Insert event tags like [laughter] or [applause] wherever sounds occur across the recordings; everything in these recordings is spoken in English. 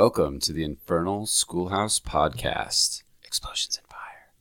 Welcome to the Infernal Schoolhouse Podcast Explosions and Fire.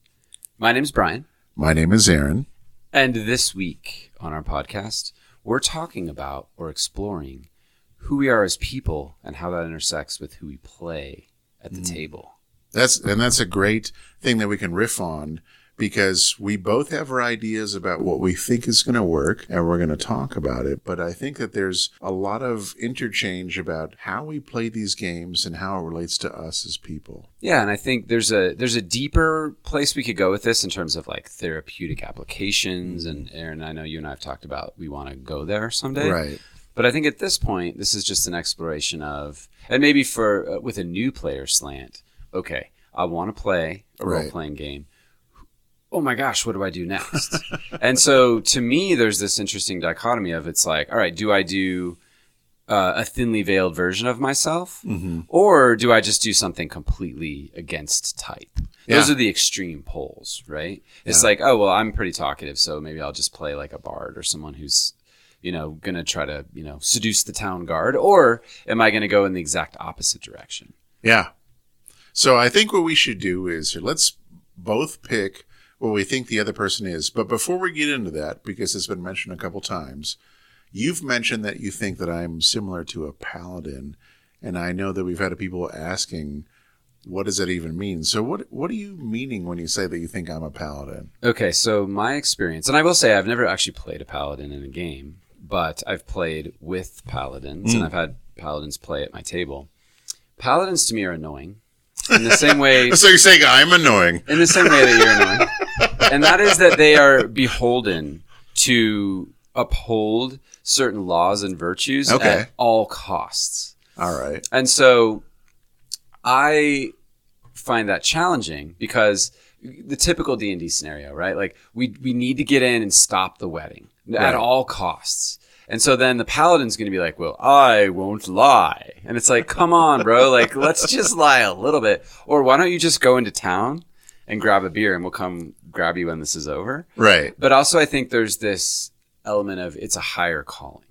My name is Bryan, My name is Aaron. and this week on our podcast, we're talking about or exploring who we are as people and how that intersects with who we play at the mm. table. That's and that's a great thing that we can riff on because we both have our ideas about what we think is going to work and we're going to talk about it. But I think that there's a lot of interchange about how we play these games and how it relates to us as people. Yeah, and I think there's a there's a deeper place we could go with this in terms of like therapeutic applications. And Aaron, I know you and I have talked about we want to go there someday. Right. But I think at this point, this is just an exploration of, and maybe for uh, with a new player slant. Okay, I want to play a Right. role playing game. Oh my gosh, what do I do next? [laughs] and so to me, there's this interesting dichotomy of it's like, all right, do I do uh, a thinly veiled version of myself, Mm-hmm. or do I just do something completely against type? Those are the extreme poles, right? It's Yeah. like, oh well, I'm pretty talkative, so maybe I'll just play like a bard or someone who's, you know, gonna try to, you know, seduce the town guard, or am I gonna go in the exact opposite direction? Yeah. So I think what we should do is let's both pick what we think the other person is. But before we get into that, because it's been mentioned a couple times, you've mentioned that you think that I'm similar to a paladin, and I know that we've had people asking, what does that even mean? So what what are you meaning when you say that you think I'm a paladin? Okay, so my experience, and I will say I've never actually played a paladin in a game, but I've played with paladins, and hmm. I've had paladins play at my table. Paladins to me are annoying, in the same way [laughs] So you're saying I'm annoying? in the same way that you're annoying. And that is that they are beholden to uphold certain laws and virtues Okay. at all costs. All right. And so I find that challenging because the typical D&D scenario, right? Like we we need to get in and stop the wedding Right. at all costs. And so then the paladin's going to be like, "Well, I won't lie." And it's like, "Come on, bro. Like let's just lie a little bit. Or why don't you just go into town and grab a beer and we'll come grab you when this is over?" Right. But also, I think there's this element of it's a higher calling.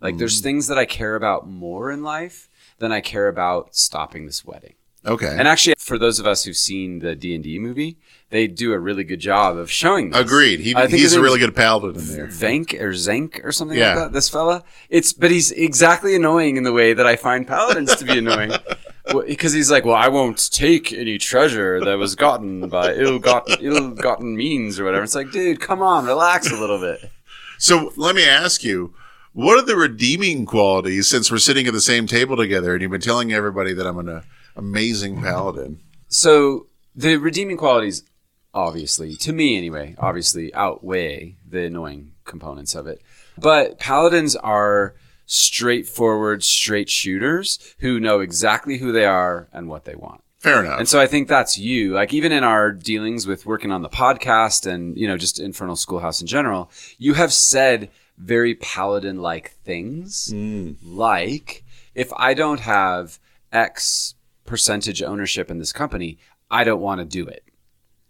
Like, there's mm. things that I care about more in life than I care about stopping this wedding. Okay. And actually, for those of us who've seen the D and D movie, they do a really good job of showing this. Agreed. He, I think he's a really good paladin in there. Vank or Zank or something Yeah. like that. This fella, it's but he's exactly annoying in the way that I find paladins to be annoying. [laughs] Because he's like, well, I won't take any treasure that was gotten by ill-gotten, [laughs] ill-gotten means or whatever. It's like, dude, come on, relax a little bit. So let me ask you, what are the redeeming qualities since we're sitting at the same table together and you've been telling everybody that I'm an amazing paladin? So the redeeming qualities, obviously, to me anyway, obviously outweigh the annoying components of it. But paladins are straightforward, straight shooters who know exactly who they are and what they want. Fair enough. And so I think that's you. Like even in our dealings with working on the podcast and, you know, just Infernal Schoolhouse in general, you have said very paladin like things. Mm. Like if I don't have X percentage ownership in this company, I don't want to do it.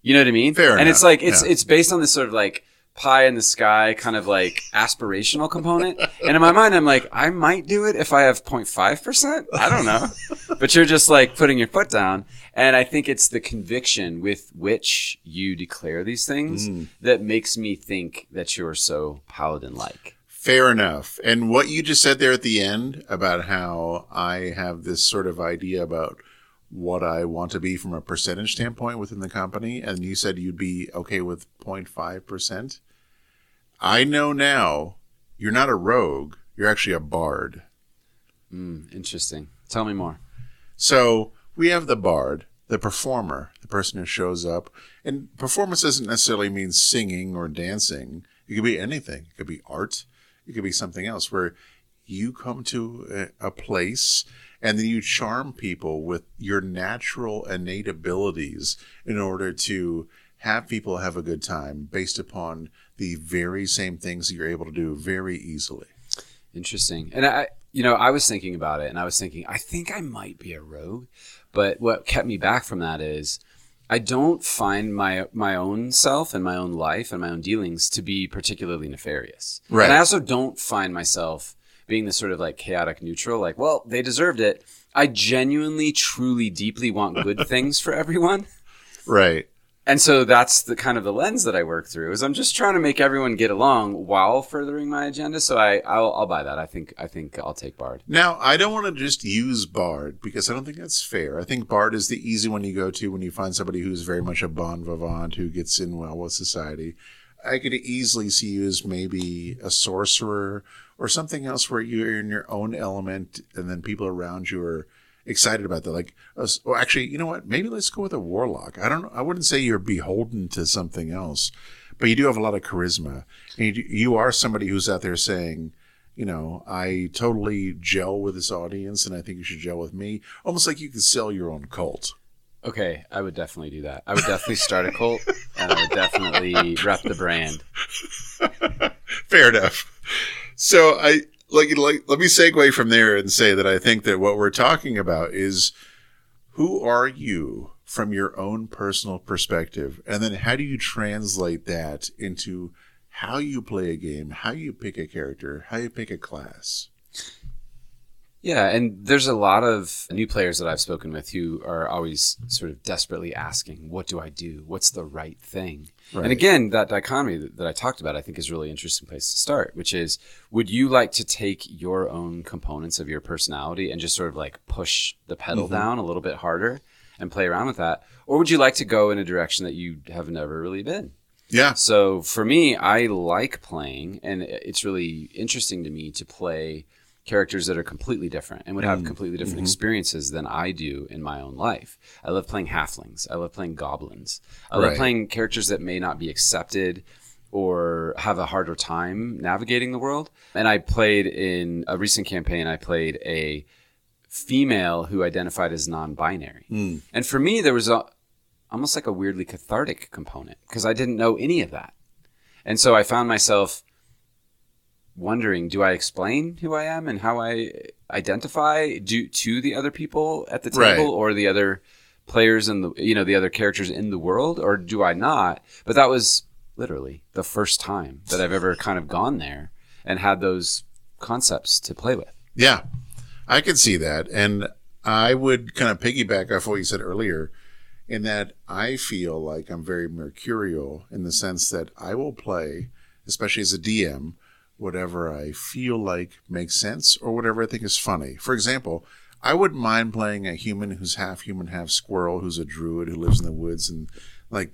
You know what I mean? Fair enough. And enough, it's like it's yeah. it's based on this sort of like pie in the sky kind of like aspirational component. And in my mind I'm like, I might do it if I have 0.5%. I don't know. [laughs] but you're just like putting your foot down. And I think it's the conviction with which you declare these things Mm. that makes me think that you're so paladin like. Fair enough. And what you just said there at the end about how I have this sort of idea about what I want to be from a percentage standpoint within the company, and you said you'd be okay with 0.5%. I know now you're not a rogue, you're actually a bard. Mm, interesting. Tell me more. So we have the bard, the performer, the person who shows up. And performance doesn't necessarily mean singing or dancing. It could be anything. It could be art. It could be something else where you come to a, a place and then you charm people with your natural innate abilities in order to have people have a good time based upon the very same things that you're able to do very easily. Interesting. And I, you know, I was thinking about it and I was thinking, I think I might be a rogue. But what kept me back from that is I don't find my my own self and my own life and my own dealings to be particularly nefarious. Right. And I also don't find myself being this sort of like chaotic neutral, like, well, they deserved it. I genuinely, truly, deeply want good [laughs] things for everyone. Right. And so that's the kind of the lens that I work through is I'm just trying to make everyone get along while furthering my agenda. So I I'll, I'll buy that. I think I think I'll take Bard. Now, I don't want to just use Bard because I don't think that's fair. I think Bard is the easy one you go to when you find somebody who's very much a bon vivant who gets in well with society. I could easily see you as maybe a sorcerer or something else where you're in your own element and then people around you are excited about that. Like, uh, well, actually, you know what? Maybe let's go with a warlock. I don't. I wouldn't say you're beholden to something else, but you do have a lot of charisma. And you, you are somebody who's out there saying, you know, I totally gel with this audience and I think you should gel with me. Almost like you could sell your own cult. Okay, I would definitely do that. I would definitely start a cult and I would definitely rep the brand. [laughs] Fair enough. So I like, like let me segue from there and say that I think that what we're talking about is who are you from your own personal perspective, and then how do you translate that into how you play a game, how you pick a character, how you pick a class. Yeah, and there's a lot of new players that I've spoken with who are always sort of desperately asking, "What do I do? What's the right thing?" Right. And again, that dichotomy that, that I talked about, I think, is a really interesting place to start. Which is, would you like to take your own components of your personality and just sort of like push the pedal mm-hmm. down a little bit harder and play around with that, or would you like to go in a direction that you have never really been? Yeah. So for me, I like playing, and it's really interesting to me to play characters that are completely different and would have mm-hmm. completely different mm-hmm. experiences than I do in my own life. I love playing halflings. I love playing goblins. I love playing characters that may not be accepted or have a harder time navigating the world. And I played in a recent campaign, I played a female who identified as non-binary. Hmm. And for me, there was a, almost like a weirdly cathartic component because I didn't know any of that. And so I found myself wondering, do I explain who I am and how I identify do, to the other people at the table Right. or the other players and the you know the other characters in the world or do I not? But that was literally the first time that I've ever kind of gone there and had those concepts to play with. Yeah, I can see that. And I would kind of piggyback off what you said earlier in that I feel like I'm very mercurial in the sense that I will play, especially as a DM, whatever I feel like makes sense or whatever I think is funny. For example, I wouldn't mind playing a human who's half human, half squirrel, who's a druid who lives in the woods and like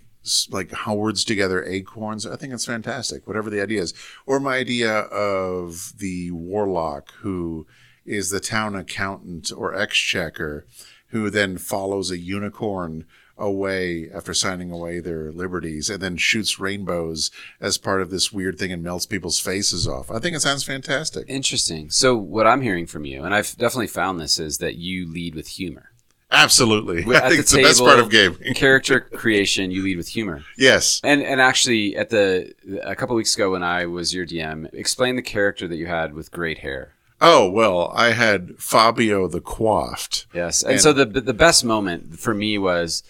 like howards together acorns. I think it's fantastic. Whatever the idea is, or my idea of the warlock who is the town accountant or exchequer, who then follows a unicorn away after signing away their liberties and then shoots rainbows as part of this weird thing and melts people's faces off. I think it sounds fantastic. Interesting. So what I'm hearing from you, and I've definitely found this, is that you lead with humor. Absolutely. [laughs] I At think it's the best part of gaming. [laughs] character creation, you lead with humor. Yes. And and actually, at the a couple weeks ago when I was your DM, explain the character that you had with great hair. Oh, well, I had Fabio the Coiffed. Yes, and, And- so the the best moment for me was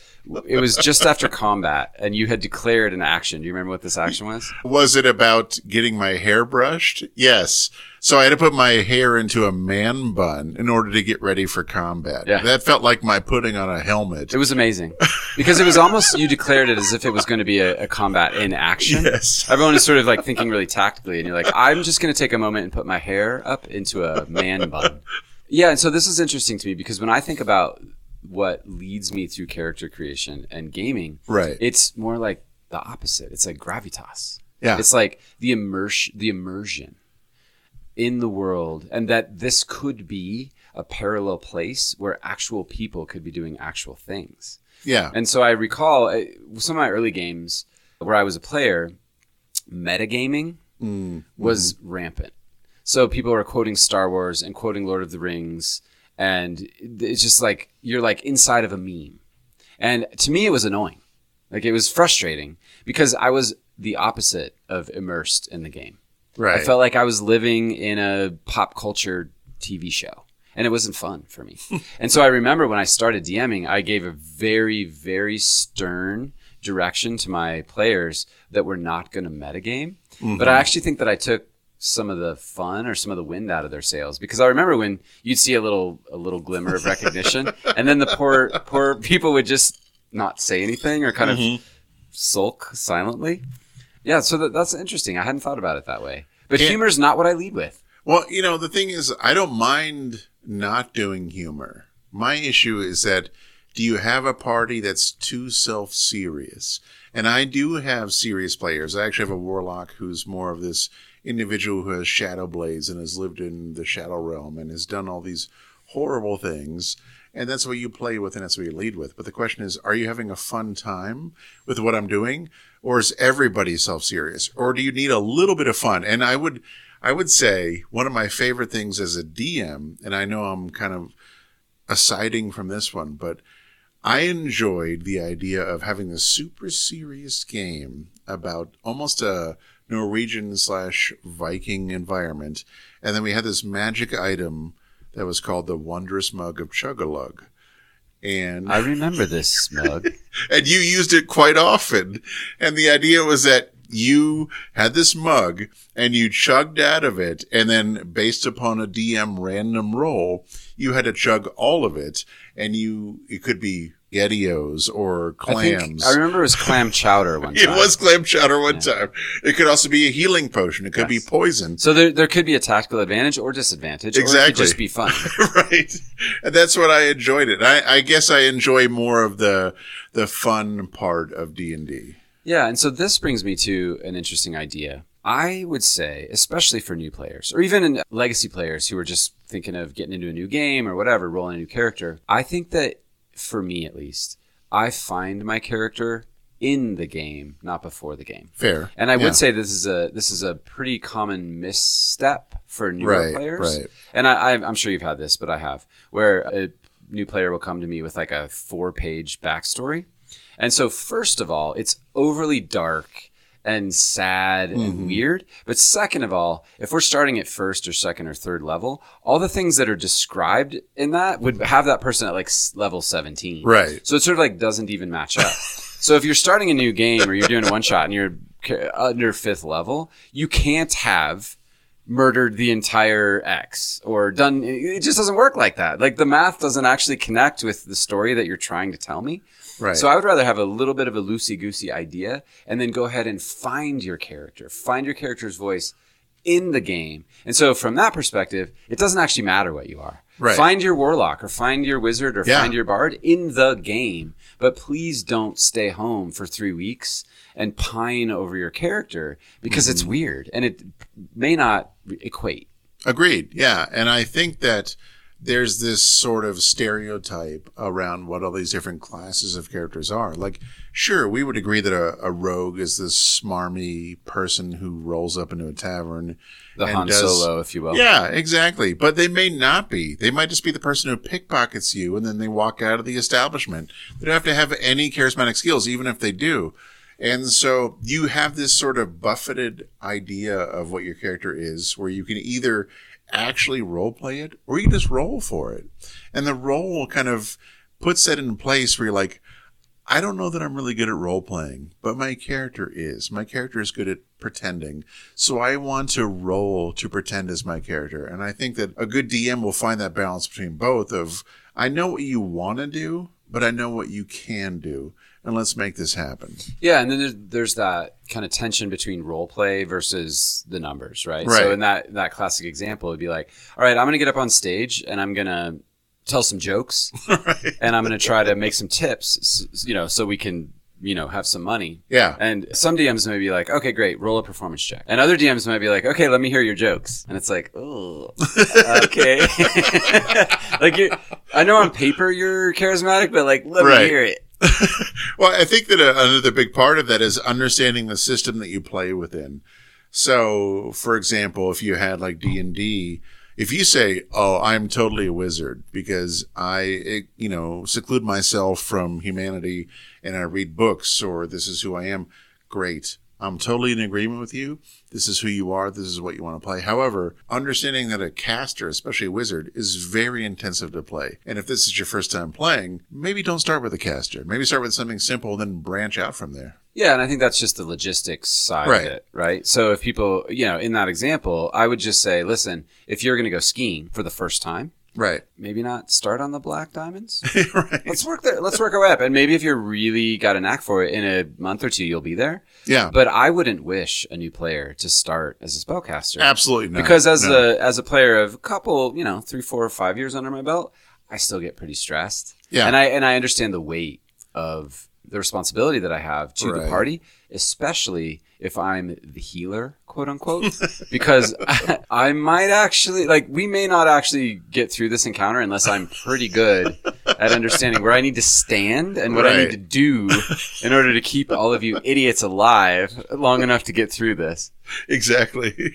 it was just after [laughs] combat, and you had declared an action. Do you remember what this action was? Was it about getting my hair brushed? Yes. So I had to put my hair into a man bun in order to get ready for combat. Yeah. That felt like my putting on a helmet. It was amazing because it was almost you declared it as if it was going to be a, a combat in action. Yes. Everyone is sort of like thinking really tactically, and you're like, I'm just going to take a moment and put my hair up into a man bun. Yeah, and so this is interesting to me because when I think about what leads me through character creation and gaming, Right. it's more like the opposite. It's like gravitas. Yeah. It's like the immersion, the immersion in the world, and that this could be a parallel place where actual people could be doing actual things. yeah. And so I recall uh, some of my early games where I was a player, metagaming was rampant. So people are quoting Star Wars and quoting Lord of the Rings, and it's just like you're like inside of a meme. And to me, it was annoying. Like it was frustrating because I was the opposite of immersed in the game. Right. I felt like I was living in a pop culture TV show, and it wasn't fun for me. [laughs] and so I remember when I started DMing, I gave a very, very stern direction to my players that we're not going to metagame. But I actually think that I took some of the fun or some of the wind out of their sails because I remember when you'd see a little a little glimmer of recognition [laughs] and then the poor poor people would just not say anything or kind Mm-hmm. of sulk silently. Yeah, so that, that's interesting. I hadn't thought about it that way. But humor is not what I lead with. Well, you know, the thing is, I don't mind not doing humor. My issue is that do you have a party that's too self serious? And I do have serious players. I actually have a warlock who's more of this individual who has shadow blades and has lived in the shadow realm and has done all these horrible things. And that's what you play with and that's what you lead with. But the question is, are you having a fun time with what I'm doing? Or is everybody self serious? Or do you need a little bit of fun? And I would I would say one of my favorite things as a DM, and I know I'm kind of asiding from this one, but I enjoyed the idea of having a super serious game about almost a Norwegian slash Viking environment. And then we had this magic item that was called the Wondrous Mug of Chugalug. And I remember this smug. [laughs] and you used it quite often. And the idea was that you had this mug and you chugged out of it. And then based upon a DM random roll, you had to chug all of it. And you, it could be Gedios or I think clams. I remember it was clam chowder one time. [laughs] it was clam chowder one time. It could also be a healing potion. It could Yes. be poison. So there, there could be a tactical advantage or disadvantage. Or it Exactly. could just be fun. [laughs] right. And that's what I enjoyed it. I, I guess I enjoy more of the, the fun part of D and D. Yeah, and so this brings me to an interesting idea. I would say, especially for new players, or even in legacy players who are just thinking of getting into a new game or whatever, rolling a new character, I think that for me at least, I find my character in the game, not before the game. Fair. And I Yeah. would say this is a this is a pretty common misstep for newer Right, players. right. And I, I, I'm sure you've had this, but I have, where a new player will come to me with like a four page backstory. And so, first of all, it's overly dark and sad Mm-hmm. and weird. But second of all, if we're starting at first or second or third level, all the things that are described in that would have that person at like level 17. Right. So it sort of like doesn't even match up. [laughs] so if you're starting a new game or you're doing a one shot and you're under fifth level, you can't have murdered the entire X or done. It just doesn't work like that. Like the math doesn't actually connect with the story that you're trying to tell me. Right. So I would rather have a little bit of a loosey goosey idea and then go ahead and find your character, find your character's voice in the game. And so from that perspective, it doesn't actually matter what you are. Right. Find your warlock or find your wizard or Yeah. find your bard in the game. But please don't stay home for three weeks and pine over your character because it's Mm-hmm. weird and it may not equate. Agreed. Yeah. And I think that there's this sort of stereotype around what all these different classes of characters are. Like, sure, we would agree that a, a rogue is this smarmy person who rolls up into a tavern. The and Han does- Solo, if you will. Yeah, exactly. But they may not be. They might just be the person who pickpockets you and then they walk out of the establishment. They don't have to have any charismatic skills, even if they do. And so you have this sort of buffeted idea of what your character is, where you can either actually role play it or you just roll for it. And the role kind of puts that in place where you're like, I don't know that I'm really good at role playing, but my character is. My character is good at pretending. So I want to roll to pretend as my character. And I think that a good DM will find that balance between both of I know what you want to do, but I know what you can do. And let's make this happen. Yeah, and then there's, there's that kind of tension between role play versus the numbers, right? Right. So in that that classic example, it'd be like, all right, I'm going to get up on stage and I'm going to tell some jokes, [laughs] and I'm going to try to make some tips, you know, so we can you know have some money. Yeah. And some DMs may be like, okay, great, roll a performance check. And other DMs might be like, okay, let me hear your jokes. And it's like, oh, [laughs] okay. [laughs] like, you, I know on paper you're charismatic, but like, let Right. me hear it. [laughs] Well, I think that uh, another big part of that is understanding the system that you play within. So, for example, if you had like D and D, if you say, "Oh, I'm totally a wizard because I, you know, seclude myself from humanity and I read books," or "This is who I am," great. I'm totally in agreement with you. This is who you are. This is what you want to play. However, understanding that a caster, especially a wizard, is very intensive to play. And if this is your first time playing, maybe don't start with a caster. Maybe start with something simple, and then branch out from there. Yeah, and I think that's just the logistics side Right. of it, right? So if people, you know, in that example, I would just say, listen, if you're going to go skiing for the first time, Right. maybe not start on the black diamonds. [laughs] right. Let's work there. Let's work our way up. And maybe if you're really got a knack for it, in a month or two, you'll be there. Yeah. But I wouldn't wish a new player to start as a spellcaster. Absolutely not. because as No. a as a player of a couple, you know, three, four, or five years under my belt, I still get pretty stressed. Yeah. and I and I understand the weight of the responsibility that I have to the party, especially if I'm the healer, quote unquote, [laughs] because I, [laughs] I might actually like we may not actually get through this encounter unless I'm pretty good at understanding where I need to stand and what I need to do [laughs] in order to keep all of you idiots alive long enough to get through this. exactly.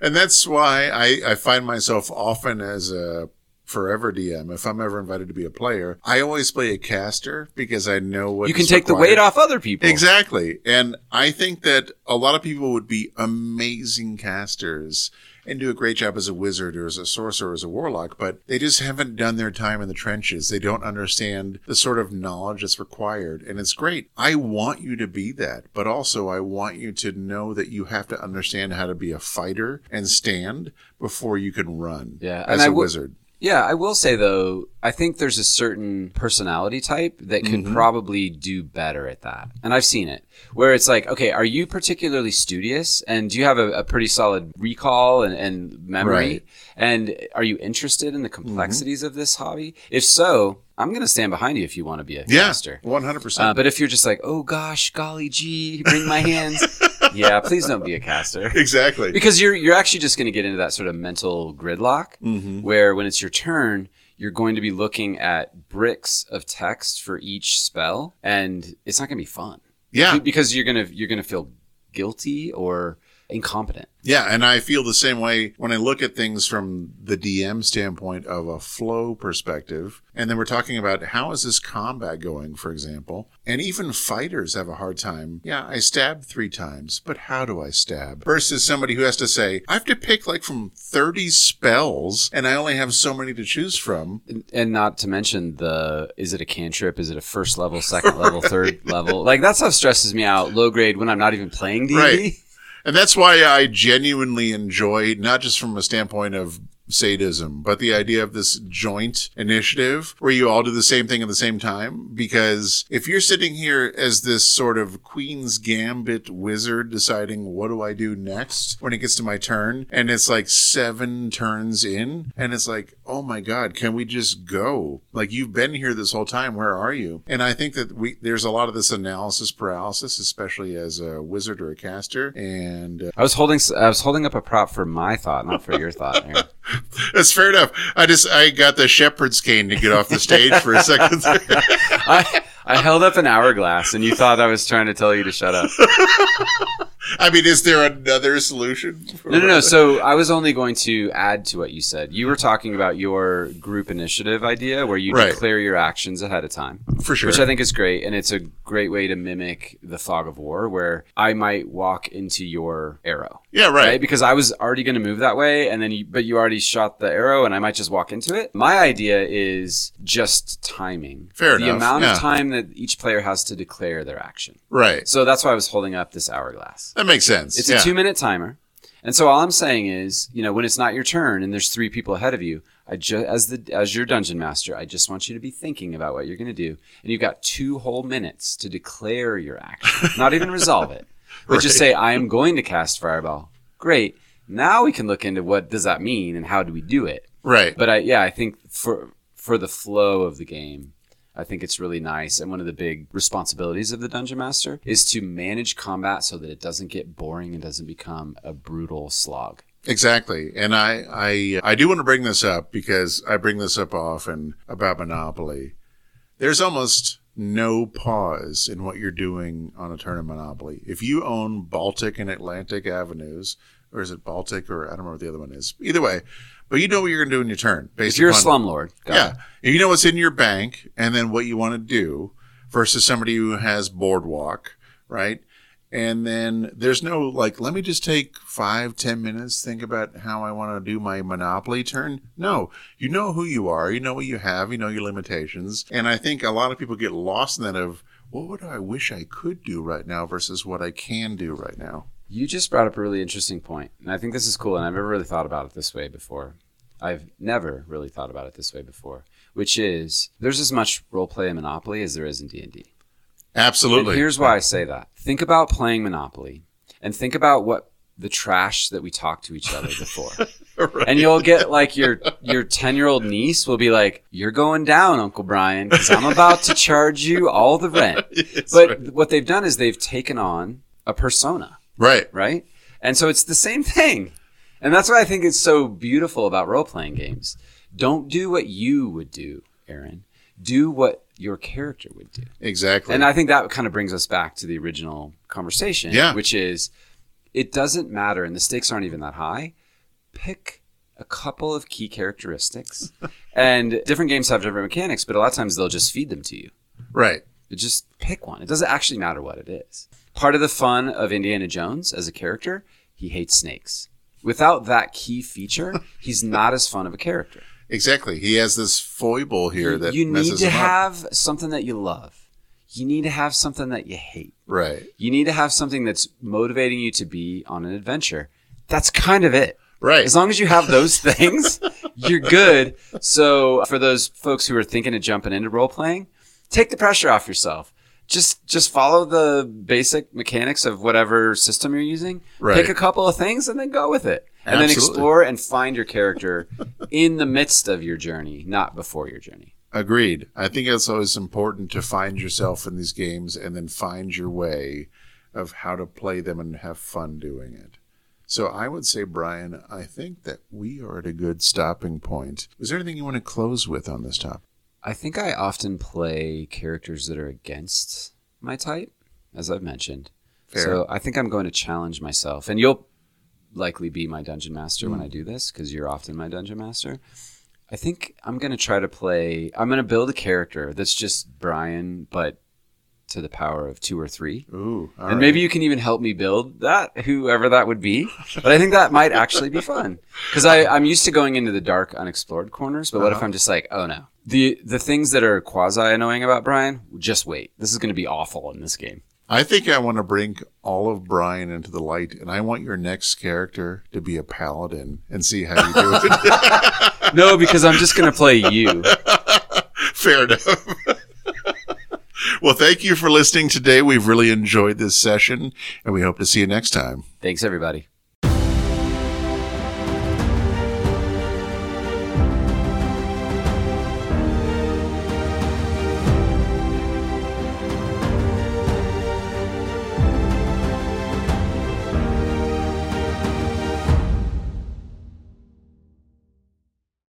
And that's why I, I find myself often as a forever DM. If I'm ever invited to be a player, I always play a caster because I know what you can take the weight off other people. Exactly. And I think that a lot of people would be amazing casters and do a great job as a wizard or as a sorcerer or as a warlock, but they just haven't done their time in the trenches. They don't understand the sort of knowledge that's required. And it's great. I want you to be that, but also I want you to know that you have to understand how to be a fighter and stand before you can run Yeah, as a w- wizard. Yeah, I will say though, I think there's a certain personality type that can probably do better at that. And I've seen it where it's like, okay, are you particularly studious and do you have a, a pretty solid recall and, and memory? Right. And are you interested in the complexities of this hobby? If so, I'm going to stand behind you if you want to be a Yeah, master. 100%. Uh, but if you're just like, oh gosh, golly gee, bring my hands. [laughs] yeah, [laughs] please don't be a caster. exactly. Because you're you're actually just going to get into that sort of mental gridlock Mm-hmm. where when it's your turn, you're going to be looking at bricks of text for each spell, and it's not going to be fun. Yeah. because you're gonna you're gonna feel guilty or incompetent. Yeah, and I feel the same way when I look at things from the DM standpoint of a flow perspective. And then we're talking about how is this combat going, for example. And even fighters have a hard time. Yeah, I stabbed three times, but how do I stab? Versus somebody who has to say, I have to pick like from 30 spells and I only have so many to choose from. And- And not to mention the is it a cantrip? Is it a first level, second level, [laughs] third level? Like that stuff stresses me out. Low grade when I'm not even playing D&D. Right. And that's why I genuinely enjoy, not just from a standpoint of sadism, but the idea of this joint initiative where you all do the same thing at the same time. Because if you're sitting here as this sort of Queen's Gambit wizard deciding what do I do next when it gets to my turn, and it's like seven turns in, and it's like, oh my God, can we just go? Like you've been here this whole time. Where are you? And I think that we, there's a lot of this analysis paralysis, especially as a wizard or a caster. And uh, I was holding I was holding up a prop for my thought, not for your thought. [laughs] That's fair enough. I just I got the shepherd's cane to get off the stage for a second. [laughs] I I held up an hourglass, and you thought I was trying to tell you to shut up. [laughs] I mean, is there another solution? No, no, no. So I was only going to add to what you said. You were talking about your group initiative idea, where you Right. declare your actions ahead of time, For sure. which I think is great, and it's a great way to mimic the fog of war, where I might walk into your arrow. yeah, Right, right. because I was already going to move that way, and then you, but you already shot the arrow, and I might just walk into it. My idea is just timing. Fair the enough, amount yeah. of time that each player has to declare their action. Right. So that's why I was holding up this hourglass. That makes sense. It's yeah. a two minute timer. And so all I'm saying is, you know, when it's not your turn and there's three people ahead of you, I just as the as your dungeon master, I just want you to be thinking about what you're going to do, and you've got two whole minutes to declare your action, [laughs] not even resolve it, but just say, "I am going to cast fireball." Great. Now we can look into what does that mean and how do we do it. Right. But I, yeah, I think for for the flow of the game, I think it's really nice. And one of the big responsibilities of the dungeon master is to manage combat so that it doesn't get boring and doesn't become a brutal slog. Exactly. And I, I, uh, I do want to bring this up because I bring this up often about Monopoly. There's almost no pause in what you're doing on a turn of Monopoly. If you own Baltic and Atlantic Avenues, or is it Baltic or I don't remember what the other one is. Either way, but you know what you're going to do in your turn. Based If you're a slumlord, yeah. it. You know what's in your bank and then what you want to do versus somebody who has boardwalk, right? And then there's no like, let me just take five, ten minutes, think about how I want to do my Monopoly turn. No, you know who you are, you know what you have, you know your limitations. And I think a lot of people get lost in that of, what would I wish I could do right now versus what I can do right now? You just brought up a really interesting point, and I think this is cool, and I've never really thought about it this way before. I've never really thought about it this way before, which is there's as much role play in Monopoly as there is in D&D. Absolutely. And here's why I say that. Think about playing Monopoly and think about what the trash that we talk to each other before. [laughs] Right. And you'll get like your your 10-year-old niece will be like, "You're going down, Uncle Bryan, cuz I'm about to charge you all the rent." [laughs] Yes, but right. what they've done is they've taken on a persona, right. right? And so it's the same thing. And that's why I think it's so beautiful about role-playing games. Don't do what you would do, Aaron. Do what your character would do. Exactly. And I think that kind of brings us back to the original conversation, Yeah. which is it doesn't matter and the stakes aren't even that high. Pick a couple of key characteristics. [laughs] and different games have different mechanics, but a lot of times they'll just feed them to you. right. Just pick one. It doesn't actually matter what it is. Part of the fun of Indiana Jones as a character, he hates snakes. Without that key feature, [laughs] he's not as fun of a character. Exactly. He has this foible here that you need to him up. have something that you love. You need to have something that you hate. Right. You need to have something that's motivating you to be on an adventure. That's kind of it. Right. As long as you have those [laughs] things, you're good. So for those folks who are thinking of jumping into role playing, take the pressure off yourself. Just just follow the basic mechanics of whatever system you're using. Right. Pick a couple of things and then go with it. And then explore and find your character [laughs] in the midst of your journey, not before your journey. Agreed. I think it's always important to find yourself in these games and then find your way of how to play them and have fun doing it. So I would say, Bryan, I think that we are at a good stopping point. Is there anything you want to close with on this topic? I think I often play characters that are against my type, as I've mentioned. Fair. So I think I'm going to challenge myself, and you'll likely be my dungeon master when I do this because you're often my dungeon master. I think I'm going to try to play. I'm going to build a character that's just Bryan, but to the power of two or three. Ooh, all and right. maybe you can even help me build that, whoever that would be. But I think that might actually be fun because I'm used to going into the dark, unexplored corners. But what if Uh-huh. I'm just like, oh no, the the things that are quasi annoying about Bryan, just wait. This is going to be awful in this game. I think I want to bring all of Bryan into the light, and I want your next character to be a paladin and see how you do it. [laughs] No, because I'm just going to play you. [laughs] Fair enough. Well, thank you for listening today. We've really enjoyed this session, and we hope to see you next time. Thanks, everybody.